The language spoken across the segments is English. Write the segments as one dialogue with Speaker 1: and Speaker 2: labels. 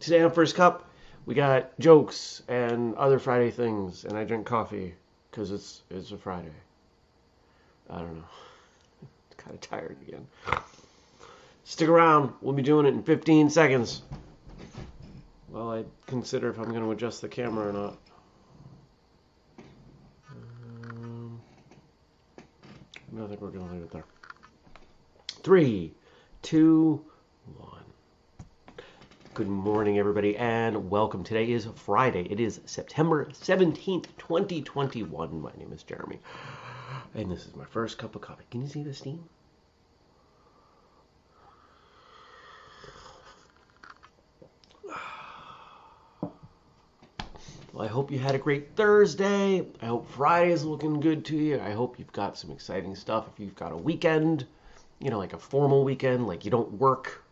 Speaker 1: Today on First Cup, we got jokes and other Friday things, and I drink coffee because it's it's a Friday. I don't know. kind of tired again. Stick around. We'll be doing it in 15 seconds. Well, I consider if I'm going to adjust the camera or not. Um, I think we're going to leave it there. Three, two, one. Good morning, everybody, and welcome. Today is Friday. It is September 17th, 2021. My name is Jeremy, and this is my first cup of coffee. Can you see the steam? Well, I hope you had a great Thursday. I hope Friday is looking good to you. I hope you've got some exciting stuff. If you've got a weekend, you know, like a formal weekend, like you don't work.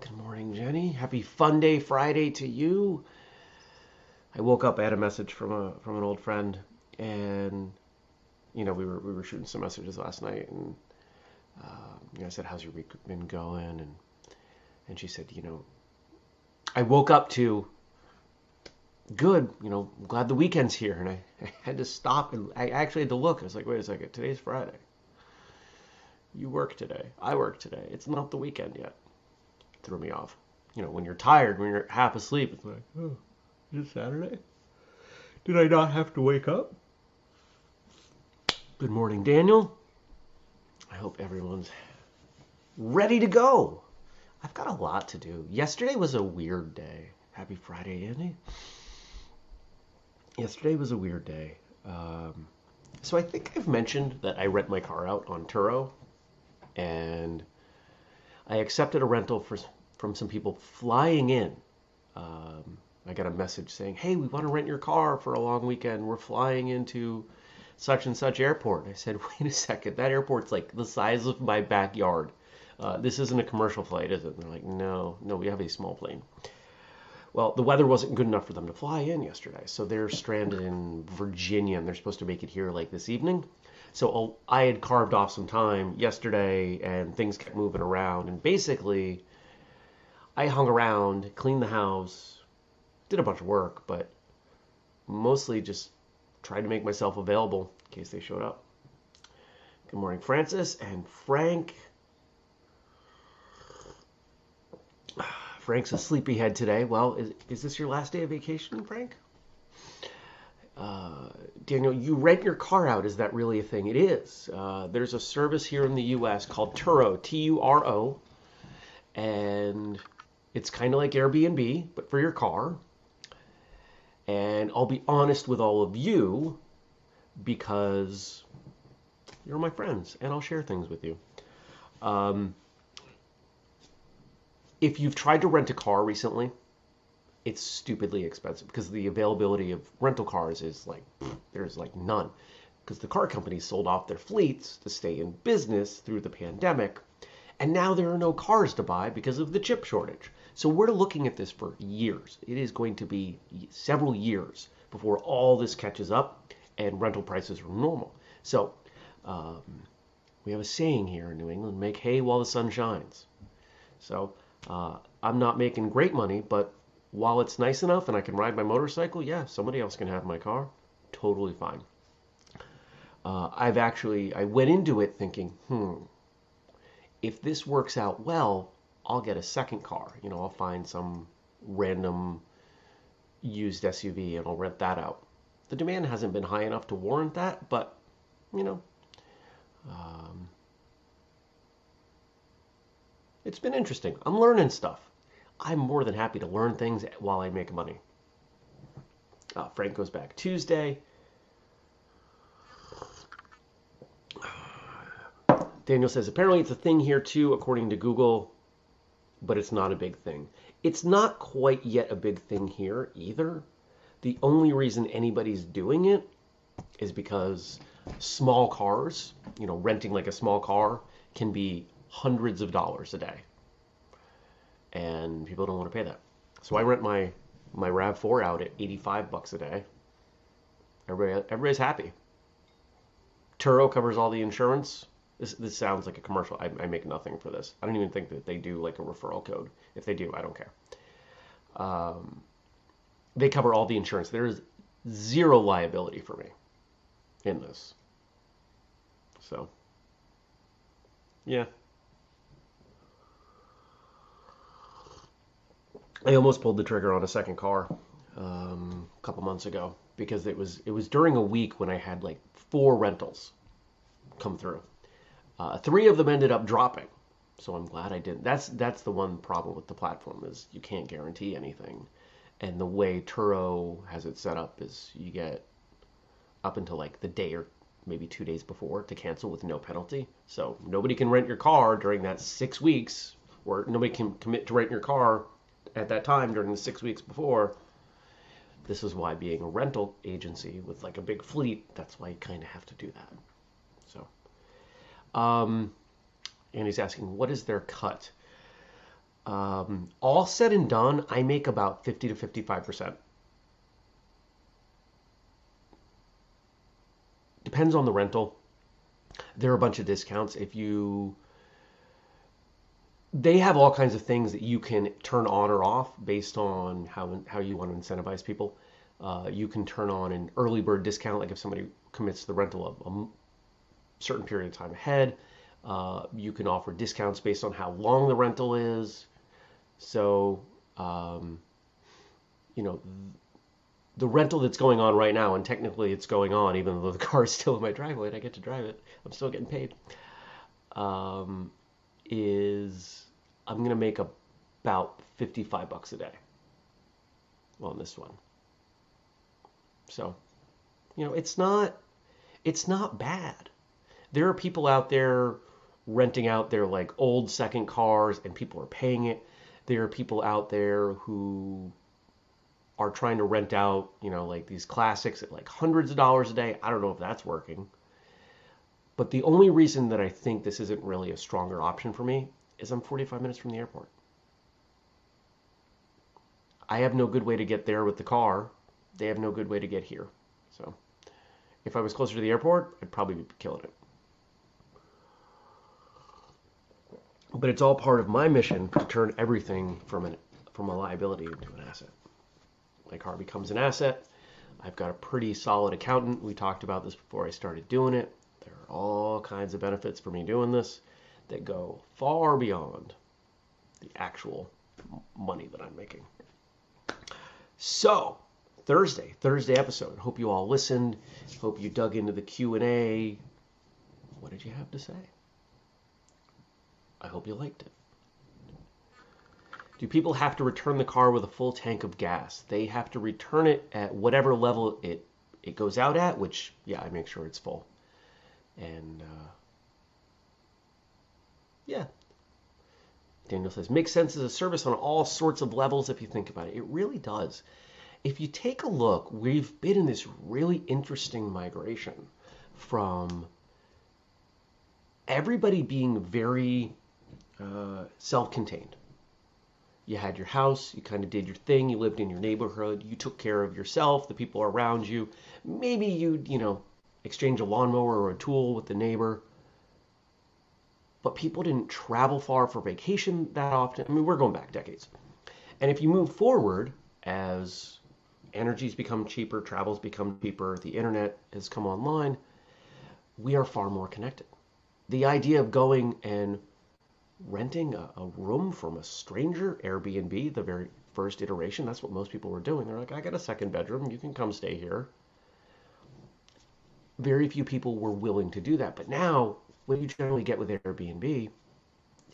Speaker 1: Good morning, Jenny. Happy Fun Day Friday to you. I woke up, I had a message from a from an old friend, and you know, we were we were shooting some messages last night, and um, you know, I said, "How's your week been going?" and and she said, "You know, I woke up to good. You know, I'm glad the weekend's here. And I, I had to stop and I actually had to look. I was like, wait a second, today's Friday. You work today. I work today. It's not the weekend yet. Threw me off. You know, when you're tired, when you're half asleep, it's like, oh, is it Saturday? Did I not have to wake up? Good morning, Daniel. I hope everyone's ready to go. I've got a lot to do. Yesterday was a weird day. Happy Friday, Andy yesterday was a weird day. Um, so I think I've mentioned that I rent my car out on Turo, and I accepted a rental for from some people flying in. Um, I got a message saying, "Hey, we want to rent your car for a long weekend. We're flying into such and such airport." I said, "Wait a second, that airport's like the size of my backyard. Uh, this isn't a commercial flight, is it?" And they're like, "No, no, we have a small plane." Well, the weather wasn't good enough for them to fly in yesterday, so they're stranded in Virginia, and they're supposed to make it here like this evening. So oh, I had carved off some time yesterday, and things kept moving around, and basically, I hung around, cleaned the house, did a bunch of work, but mostly just tried to make myself available in case they showed up. Good morning, Francis and Frank. Frank's a sleepyhead today. Well, is, is this your last day of vacation, Frank? Uh, Daniel, you rent your car out. Is that really a thing? It is. Uh, there's a service here in the U.S. called Turo, T-U-R-O, and it's kind of like Airbnb, but for your car. And I'll be honest with all of you because you're my friends, and I'll share things with you. Um, if you've tried to rent a car recently, it's stupidly expensive because the availability of rental cars is like there's like none because the car companies sold off their fleets to stay in business through the pandemic and now there are no cars to buy because of the chip shortage. So we're looking at this for years. It is going to be several years before all this catches up and rental prices are normal. So um, we have a saying here in New England: "Make hay while the sun shines." So uh, I'm not making great money, but while it's nice enough and I can ride my motorcycle, yeah, somebody else can have my car. Totally fine. Uh, I've actually, I went into it thinking, hmm, if this works out well, I'll get a second car. You know, I'll find some random used SUV and I'll rent that out. The demand hasn't been high enough to warrant that, but, you know, um, it's been interesting. I'm learning stuff. I'm more than happy to learn things while I make money. Uh, Frank goes back Tuesday. Daniel says apparently it's a thing here too, according to Google, but it's not a big thing. It's not quite yet a big thing here either. The only reason anybody's doing it is because small cars, you know, renting like a small car can be hundreds of dollars a day. And people don't want to pay that. So I rent my my RAV4 out at 85 bucks a day. Everybody everybody's happy. Turo covers all the insurance. This, this sounds like a commercial. I, I make nothing for this. I don't even think that they do like a referral code. If they do, I don't care. Um, they cover all the insurance. There is zero liability for me in this. So, yeah. I almost pulled the trigger on a second car um, a couple months ago because it was it was during a week when I had like four rentals come through. Uh, three of them ended up dropping, so I'm glad I didn't. That's that's the one problem with the platform is you can't guarantee anything, and the way Turo has it set up is you get up until like the day or maybe two days before to cancel with no penalty. So nobody can rent your car during that six weeks, or nobody can commit to rent your car at that time during the six weeks before. This is why being a rental agency with like a big fleet, that's why you kind of have to do that. So, um, and he's asking, what is their cut? Um, all said and done, I make about 50 to 55%. Depends on the rental. There are a bunch of discounts. If you they have all kinds of things that you can turn on or off based on how how you want to incentivize people. Uh, you can turn on an early bird discount, like if somebody commits the rental of a certain period of time ahead. Uh, you can offer discounts based on how long the rental is. So, um, you know, the rental that's going on right now, and technically it's going on, even though the car is still in my driveway and I get to drive it, I'm still getting paid. Um, is I'm going to make about 55 bucks a day on this one. So, you know, it's not it's not bad. There are people out there renting out their like old second cars and people are paying it. There are people out there who are trying to rent out, you know, like these classics at like hundreds of dollars a day. I don't know if that's working. But the only reason that I think this isn't really a stronger option for me is I'm 45 minutes from the airport. I have no good way to get there with the car. They have no good way to get here. So if I was closer to the airport, I'd probably be killing it. But it's all part of my mission to turn everything from an from a liability into an asset. My car becomes an asset. I've got a pretty solid accountant. We talked about this before I started doing it. There are all kinds of benefits for me doing this that go far beyond the actual money that I'm making. So, Thursday, Thursday episode. Hope you all listened. Hope you dug into the Q&A. What did you have to say? I hope you liked it. Do people have to return the car with a full tank of gas? They have to return it at whatever level it it goes out at, which yeah, I make sure it's full. And uh, yeah. Daniel says, makes sense as a service on all sorts of levels if you think about it. It really does. If you take a look, we've been in this really interesting migration from everybody being very uh, self contained. You had your house, you kind of did your thing, you lived in your neighborhood, you took care of yourself, the people around you. Maybe you, you know, exchange a lawnmower or a tool with the neighbor. But people didn't travel far for vacation that often. I mean, we're going back decades. And if you move forward as energies become cheaper, travels become cheaper, the internet has come online, we are far more connected. The idea of going and renting a, a, room from a stranger, Airbnb, the very first iteration, that's what most people were doing. They're like, I got a second bedroom, you can come stay here very few people were willing to do that. But now, what you generally get with Airbnb, you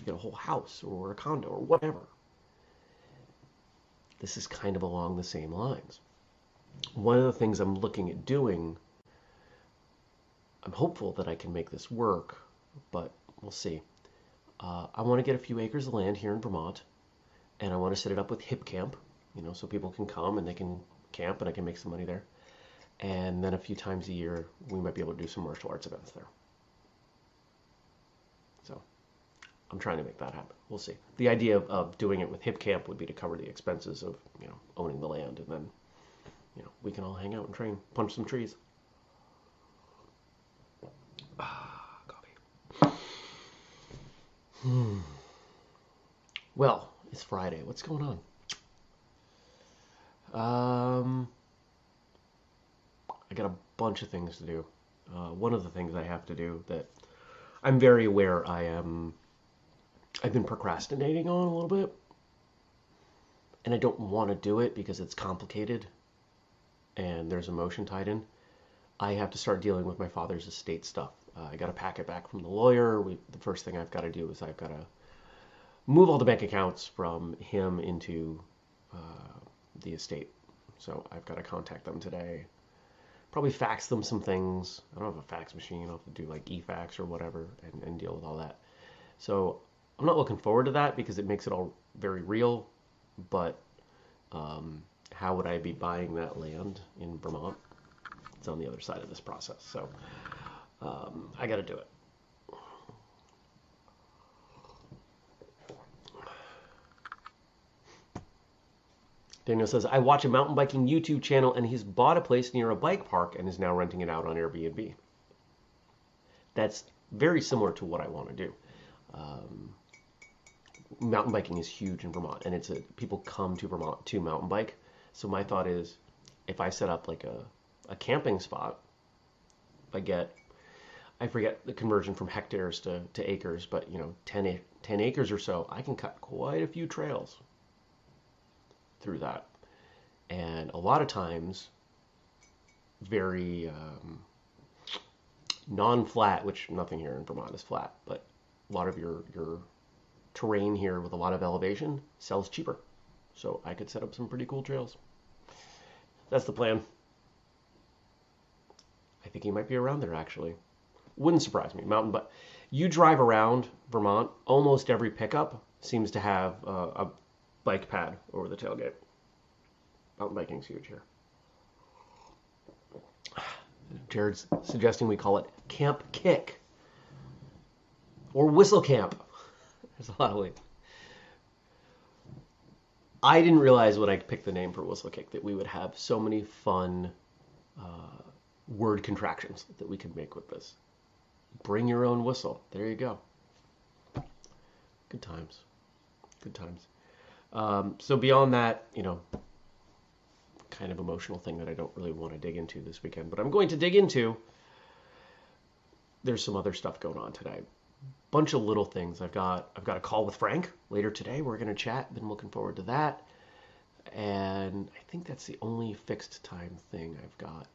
Speaker 1: get a whole house or a condo or whatever. This is kind of along the same lines. One of the things I'm looking at doing, I'm hopeful that I can make this work, but we'll see. Uh, I want to get a few acres of land here in Vermont, and I want to set it up with Hipcamp, you know, so people can come and they can camp and I can make some money there and then a few times a year we might be able to do some martial arts events there. So I'm trying to make that happen. We'll see. The idea of, of doing it with Hipcamp would be to cover the expenses of you know owning the land, and then you know we can all hang out and train, punch some trees. Ah, coffee. Hmm. Well, it's Friday. What's going on? Um, I got a bunch of things to do. Uh, one of the things I have to do that I'm very aware I am I've been procrastinating on a little bit. And I don't want to do it because it's complicated and there's emotion tied in. I have to start dealing with my father's estate stuff. Uh, I got to pack it back from the lawyer. We, the first thing I've got to do is I've got to move all the bank accounts from him into uh, the estate. So I've got to contact them today. Probably fax them some things. I don't have a fax machine. I'll have to do like e-fax or whatever and, and deal with all that. So I'm not looking forward to that because it makes it all very real. But um, how would I be buying that land in Vermont? It's on the other side of this process. So um, I got to do it. Daniel says, I watch a mountain biking YouTube channel and he's bought a place near a bike park and is now renting it out on Airbnb. That's very similar to what I want to do. Um, mountain biking is huge in Vermont and it's a people come to Vermont to mountain bike. So my thought is if I set up like a, a camping spot, I get I forget the conversion from hectares to, to acres, but you know, 10, 10 acres or so, I can cut quite a few trails through that. And a lot of times, very um, non-flat, which nothing here in Vermont is flat, but a lot of your your terrain here with a lot of elevation sells cheaper. So I could set up some pretty cool trails. That's the plan. I think he might be around there actually. Wouldn't surprise me. Mountain but you drive around Vermont, almost every pickup seems to have uh, a bike pad over the tailgate. Mountain biking's huge here. Jared's suggesting we call it Camp Kick or Whistle Camp. There's a lot of ways. I didn't realize when I picked the name for Whistle Kick that we would have so many fun uh, word contractions that we could make with this. Bring your own whistle. There you go. Good times. Good times. Um, so beyond that, you know, kind of emotional thing that I don't really want to dig into this weekend, but I'm going to dig into. There's some other stuff going on today. Bunch of little things. I've got I've got a call with Frank later today. We're going to chat. Been looking forward to that. And I think that's the only fixed time thing I've got.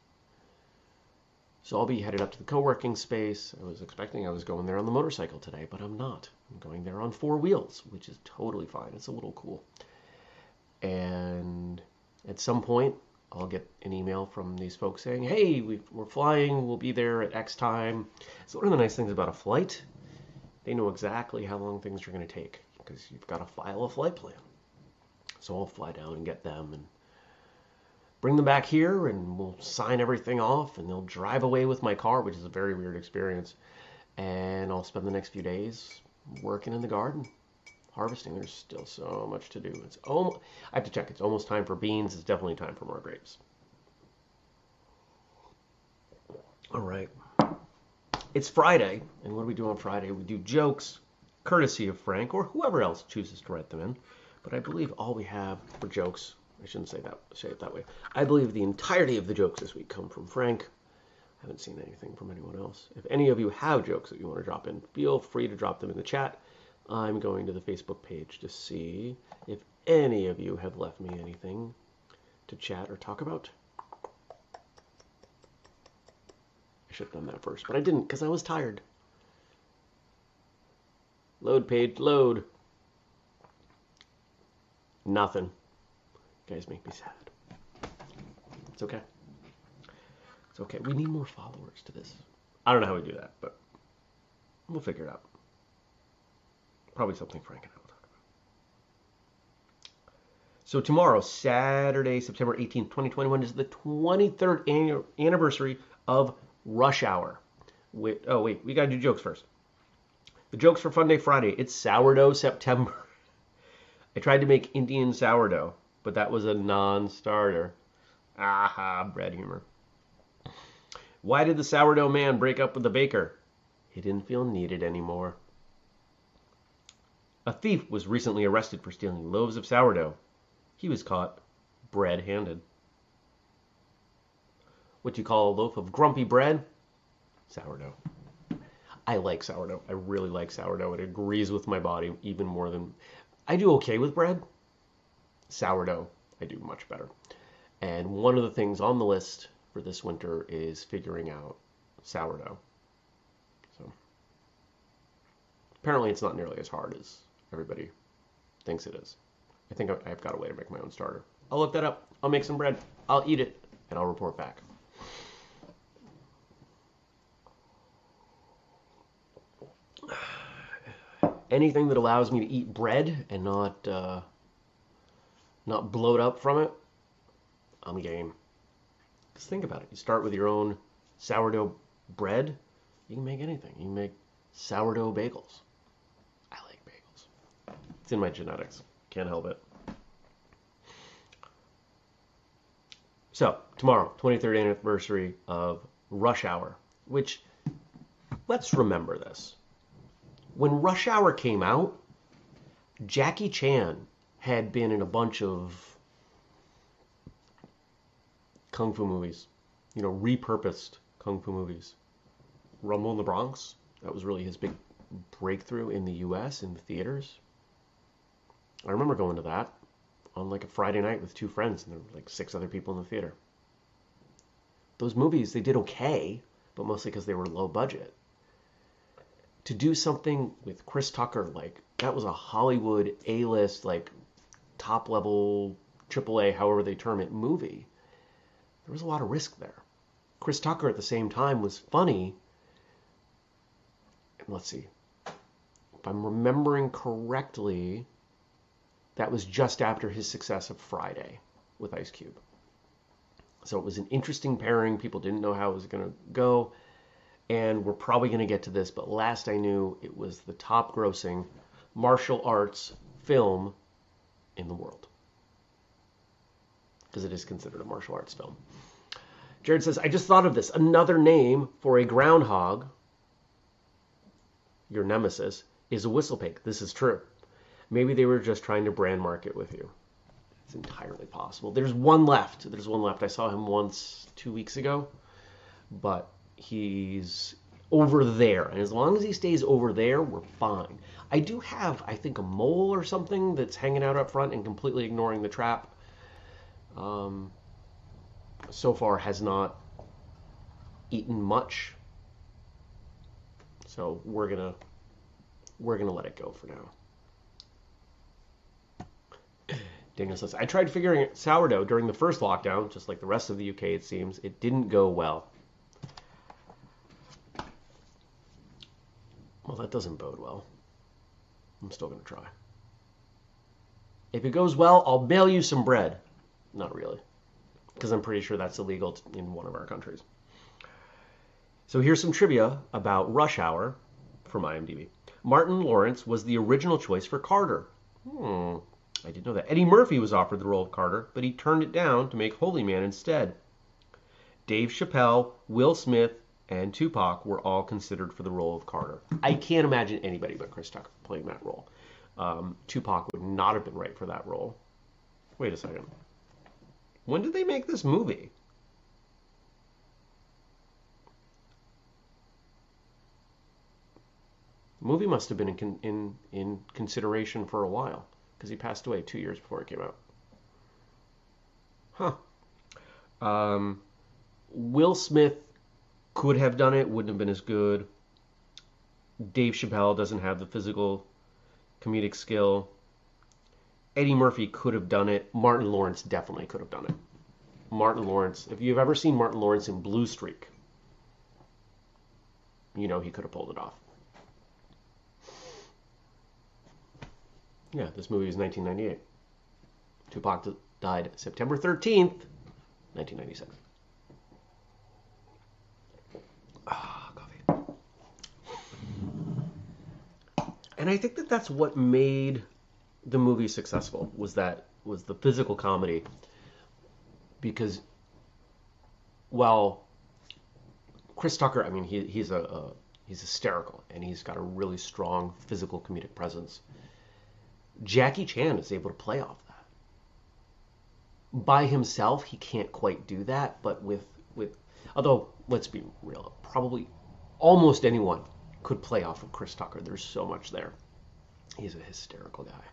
Speaker 1: So I'll be headed up to the co-working space. I was expecting I was going there on the motorcycle today, but I'm not. I'm going there on four wheels, which is totally fine. It's a little cool. And at some point, I'll get an email from these folks saying, "Hey, we are flying. We'll be there at X time." So one of the nice things about a flight, they know exactly how long things are going to take because you've got to file a flight plan. So I'll fly down and get them and bring them back here and we'll sign everything off and they'll drive away with my car, which is a very weird experience. And I'll spend the next few days working in the garden, harvesting. There's still so much to do. It's almost, I have to check. It's almost time for beans. It's definitely time for more grapes. All right. It's Friday, and what do we do on Friday? We do jokes, courtesy of Frank or whoever else chooses to write them in. But I believe all we have for jokes I shouldn't say that say it that way. I believe the entirety of the jokes this week come from Frank. I haven't seen anything from anyone else. If any of you have jokes that you want to drop in, feel free to drop them in the chat. I'm going to the Facebook page to see if any of you have left me anything to chat or talk about. I should have done that first, but I didn't because I was tired. Load page, load. Nothing. Guys make me sad. It's okay. It's okay. We need more followers to this. I don't know how we do that, but we'll figure it out. Probably something Frank and I will talk about. So tomorrow, Saturday, September 18th, 2021, is the 23rd anniversary of Rush Hour. Wait, oh wait, we gotta do jokes first. The jokes for Fun Day Friday. It's Sourdough September. I tried to make Indian sourdough but that was a non-starter. Aha, bread humor. Why did the sourdough man break up with the baker? He didn't feel needed anymore. A thief was recently arrested for stealing loaves of sourdough. He was caught bread handed. What do you call a loaf of grumpy bread? Sourdough. I like sourdough. I really like sourdough. It agrees with my body even more than I do okay with bread. Sourdough, I do much better. And one of the things on the list for this winter is figuring out sourdough. So apparently it's not nearly as hard as everybody thinks it is. I think I've got a way to make my own starter. I'll look that up. I'll make some bread. I'll eat it and I'll report back. anything that allows me to eat bread and not uh, not bloat up from it, I'm game. Just think about it. You start with your own sourdough bread. You can make anything. You can make sourdough bagels. I like bagels. It's in my genetics. Can't help it. So, tomorrow, 23rd anniversary of Rush Hour, which, let's remember this when Rush Hour came out, Jackie Chan had been in a bunch of kung fu movies, you know, repurposed kung fu movies. Rumble in the Bronx, that was really his big breakthrough in the US in the theaters. I remember going to that on like a Friday night with two friends, and there were like six other people in the theater. Those movies, they did okay, but mostly because they were low budget to do something with Chris Tucker, like that was a Hollywood A list, like top level AAA, however they term it, movie. There was a lot of risk there. Chris Tucker at the same time was funny. And let's see. If I'm remembering correctly, that was just after his success of Friday with Ice Cube. So it was an interesting pairing. People didn't know how it was going to go and we're probably going to get to this, but last I knew it was the top grossing martial arts film in the world. Because it is considered a martial arts film. Jared says, I just thought of this. Another name for a groundhog, your nemesis, is a whistlepig. This is true. Maybe they were just trying to brand market with you. It's entirely possible. There's one left. There's one left. I saw him once two weeks ago, but he's over there. And as long as he stays over there, we're fine. I do have, I think, a mole or something that's hanging out up front and completely ignoring the trap. Um, so far has not eaten much. So we're gonna we're gonna let it go for now. Daniel says, I tried figuring sourdough during the first lockdown, just like the rest of the UK, it seems. It didn't go well. Well, that doesn't bode well. I'm still going to try. If it goes well, I'll mail you some bread. Not really, because I'm pretty sure that's illegal in one of our countries. So here's some trivia about Rush Hour from IMDb. Martin Lawrence was the original choice for Carter. Hmm, I didn't know that. Eddie Murphy was offered the role of Carter, but he turned it down to make Holy Man instead. Dave Chappelle, Will Smith, and Tupac were all considered for the role of Carter. I can't imagine anybody but Chris Tucker playing that role. Um, Tupac would not have been right for that role. Wait a second. When did they make this movie? The movie must have been in, in, in consideration for a while because he passed away two years before it came out. Huh. Um, Will Smith could have done it, wouldn't have been as good. Dave Chappelle doesn't have the physical comedic skill. Eddie Murphy could have done it. Martin Lawrence definitely could have done it. Martin Lawrence, if you've ever seen Martin Lawrence in Blue Streak, you know he could have pulled it off. Yeah, this movie is 1998. Tupac died September 13th, 1996. Ah, and I think that that's what made the movie successful was that was the physical comedy because while Chris Tucker, I mean, he, he's a, a he's hysterical and he's got a really strong physical comedic presence. Jackie Chan is able to play off that. by himself he can't quite do that, but with with although let's be real, probably almost anyone could play off of Chris Tucker. There's so much there. He's a hysterical guy.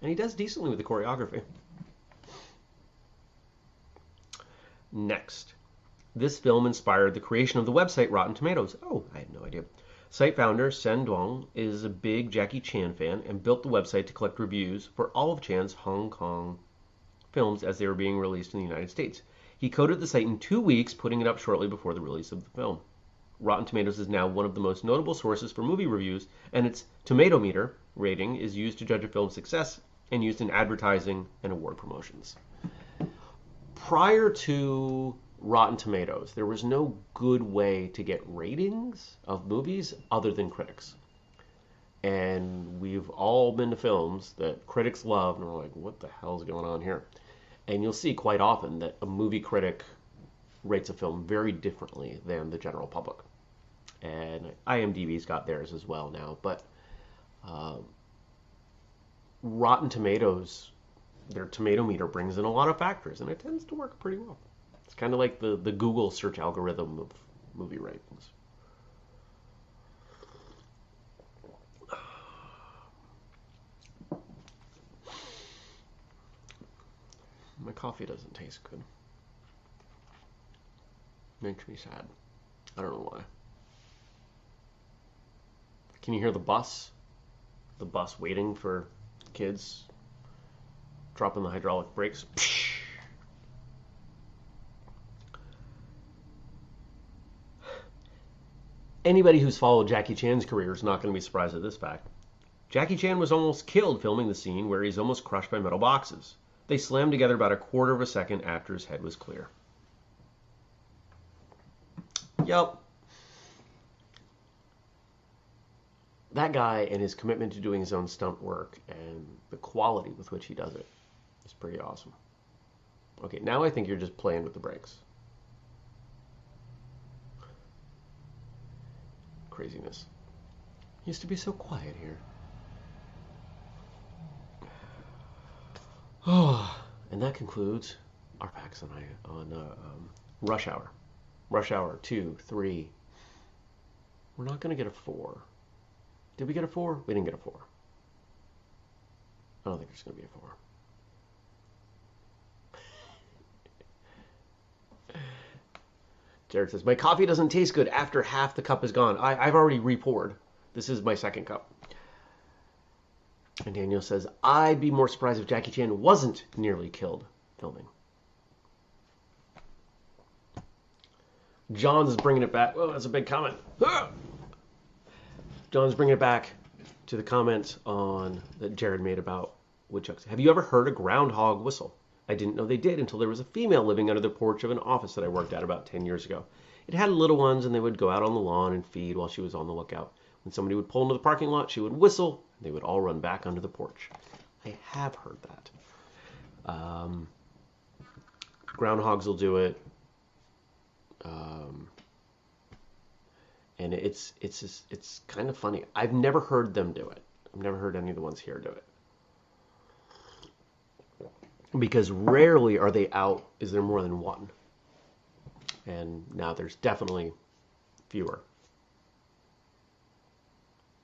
Speaker 1: And he does decently with the choreography. Next. This film inspired the creation of the website Rotten Tomatoes. Oh, I had no idea. Site founder Senh Duong is a big Jackie Chan fan and built the website to collect reviews for all of Chan's Hong Kong films as they were being released in the United States. He coded the site in two weeks, putting it up shortly before the release of the film. Rotten Tomatoes is now one of the most notable sources for movie reviews, and its tomato meter rating is used to judge a film's success and used in advertising and award promotions. Prior to Rotten Tomatoes, there was no good way to get ratings of movies other than critics. And we've all been to films that critics love, and we're like, what the hell's going on here? And you'll see quite often that a movie critic rates a film very differently than the general public. And IMDb's got theirs as well now, but uh, Rotten Tomatoes, their tomato meter brings in a lot of factors, and it tends to work pretty well. It's kind of like the, the Google search algorithm of movie ratings. My coffee doesn't taste good. Makes me sad. I don't know why. Can you hear the bus? The bus waiting for kids dropping the hydraulic brakes. Anybody who's followed Jackie Chan's career is not going to be surprised at this fact. Jackie Chan was almost killed filming the scene where he's almost crushed by metal boxes. They slammed together about a quarter of a second after his head was clear. Yup. That guy and his commitment to doing his own stunt work and the quality with which he does it is pretty awesome. Okay, now I think you're just playing with the brakes. craziness. Used to be so quiet here. and that concludes our packs on, on uh, um, Rush Hour. Rush Hour 2, 3. We're not going to get a 4. Did we get a 4? We didn't get a 4. I don't think there's going to be a 4. Jared says, My coffee doesn't taste good after half the cup is gone. I, I've already repoured. This is my second cup. And Daniel says, I'd be more surprised if Jackie Chan wasn't nearly killed filming. John's bringing it back. Oh, that's a big comment. Ah! John's bringing it back to the comments on that Jared made about woodchucks. Have you ever heard a groundhog whistle? I didn't know they did until there was a female living under the porch of an office that I worked at about 10 years ago. It had little ones, and they would go out on the lawn and feed while she was on the lookout. When somebody would pull into the parking lot, she would whistle, they would all run back under the porch. I have heard that. Um, groundhogs will do it. Um, and it's it's just, it's kind of funny. I've never heard them do it. I've never heard any of the ones here do it because rarely are they out is there more than one and now there's definitely fewer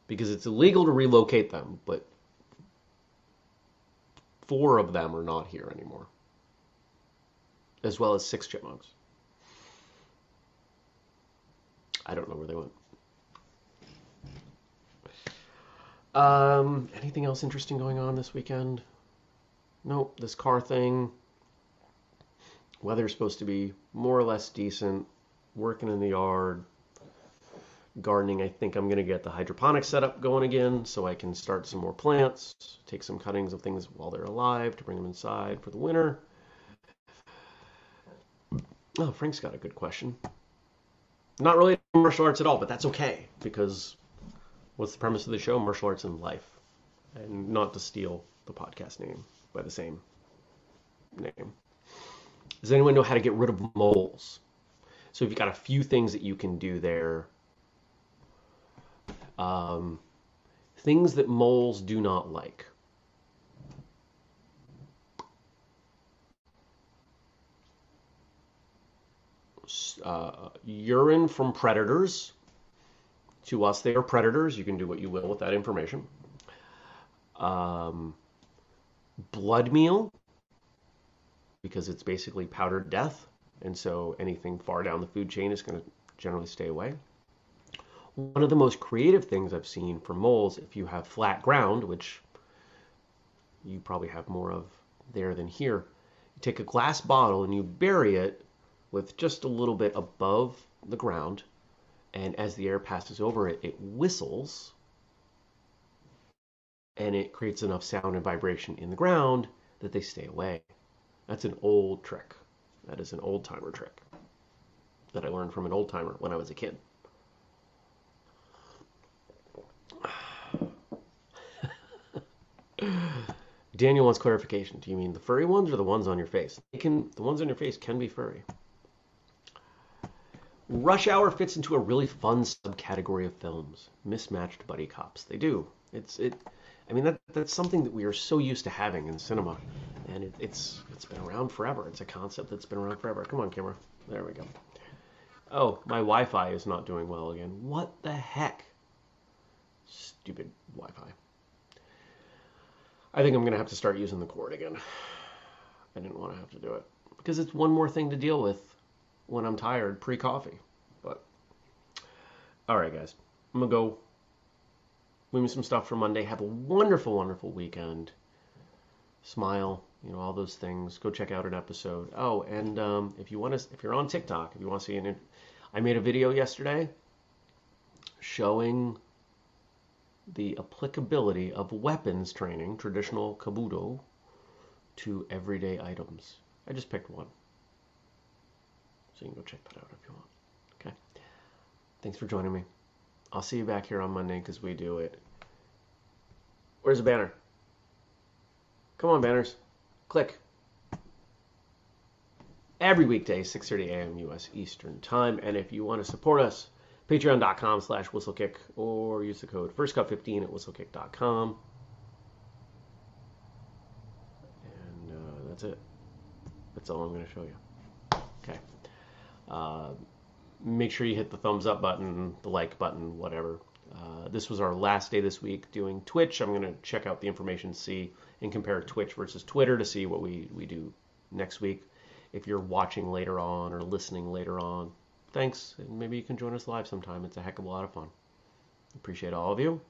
Speaker 1: because it's illegal to relocate them but four of them are not here anymore as well as six chipmunks. I don't know where they went. Um, anything else interesting going on this weekend? Nope, this car thing, weather's supposed to be more or less decent, working in the yard, gardening. I think I'm going to get the hydroponic setup going again so I can start some more plants, take some cuttings of things while they're alive to bring them inside for the winter. Oh, Frank's got a good question. Not really martial arts at all, but that's okay because what's the premise of the show? Martial arts in life, and not to steal the podcast name by the same name. Does anyone know how to get rid of moles? So if you've got a few things that you can do there. Um, things that moles do not like. Uh, urine from predators. To us, they are predators. You can do what you will with that information. Um, blood meal, because it's basically powdered death. And so anything far down the food chain is going to generally stay away. One of the most creative things I've seen for moles, if you have flat ground, which you probably have more of there than here, you take a glass bottle and you bury it with just a little bit above the ground. And as the air passes over it, it whistles and it creates enough sound and vibration in the ground that they stay away. That's an old trick. That is an old timer trick that I learned from an old timer when I was a kid. Daniel wants clarification. Do you mean the furry ones or the ones on your face? They can the ones on your face can be furry. Rush Hour fits into a really fun subcategory of films, mismatched buddy cops. They do. It's it. I mean that that's something that we are so used to having in cinema, and it, it's it's been around forever. It's a concept that's been around forever. Come on, camera. There we go. Oh, my Wi-Fi is not doing well again. What the heck? Stupid Wi-Fi. I think I'm gonna have to start using the cord again. I didn't want to have to do it because it's one more thing to deal with when I'm tired pre-coffee. But all right, guys, I'm gonna go. Leave me some stuff for Monday. Have a wonderful, wonderful weekend. Smile, you know all those things. Go check out an episode. Oh, and um, if you want to, if you're on TikTok, if you want to see an, I made a video yesterday showing the applicability of weapons training, traditional kobudo, to everyday items. I just picked one. So you can go check that out if you want. Okay. Thanks for joining me. I'll see you back here on Monday because we do it. Where's the banner? Come on, banners. Click. Every weekday, 6.30 a.m. U.S. Eastern Time. And if you want to support us, patreon.com slash whistlekick or use the code firstcup15 at whistlekick.com. And uh, that's it. That's all I'm going to show you. Okay. Uh, make sure you hit the thumbs up button, the like button, whatever. Uh, this was our last day this week doing Twitch. I'm going to check out the information, see, and compare Twitch versus Twitter to see what we, we do next week. If you're watching later on or listening later on, thanks. And maybe you can join us live sometime. It's a heck of a lot of fun. Appreciate all of you.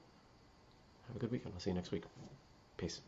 Speaker 1: Have a good weekend. I'll see you next week. Peace.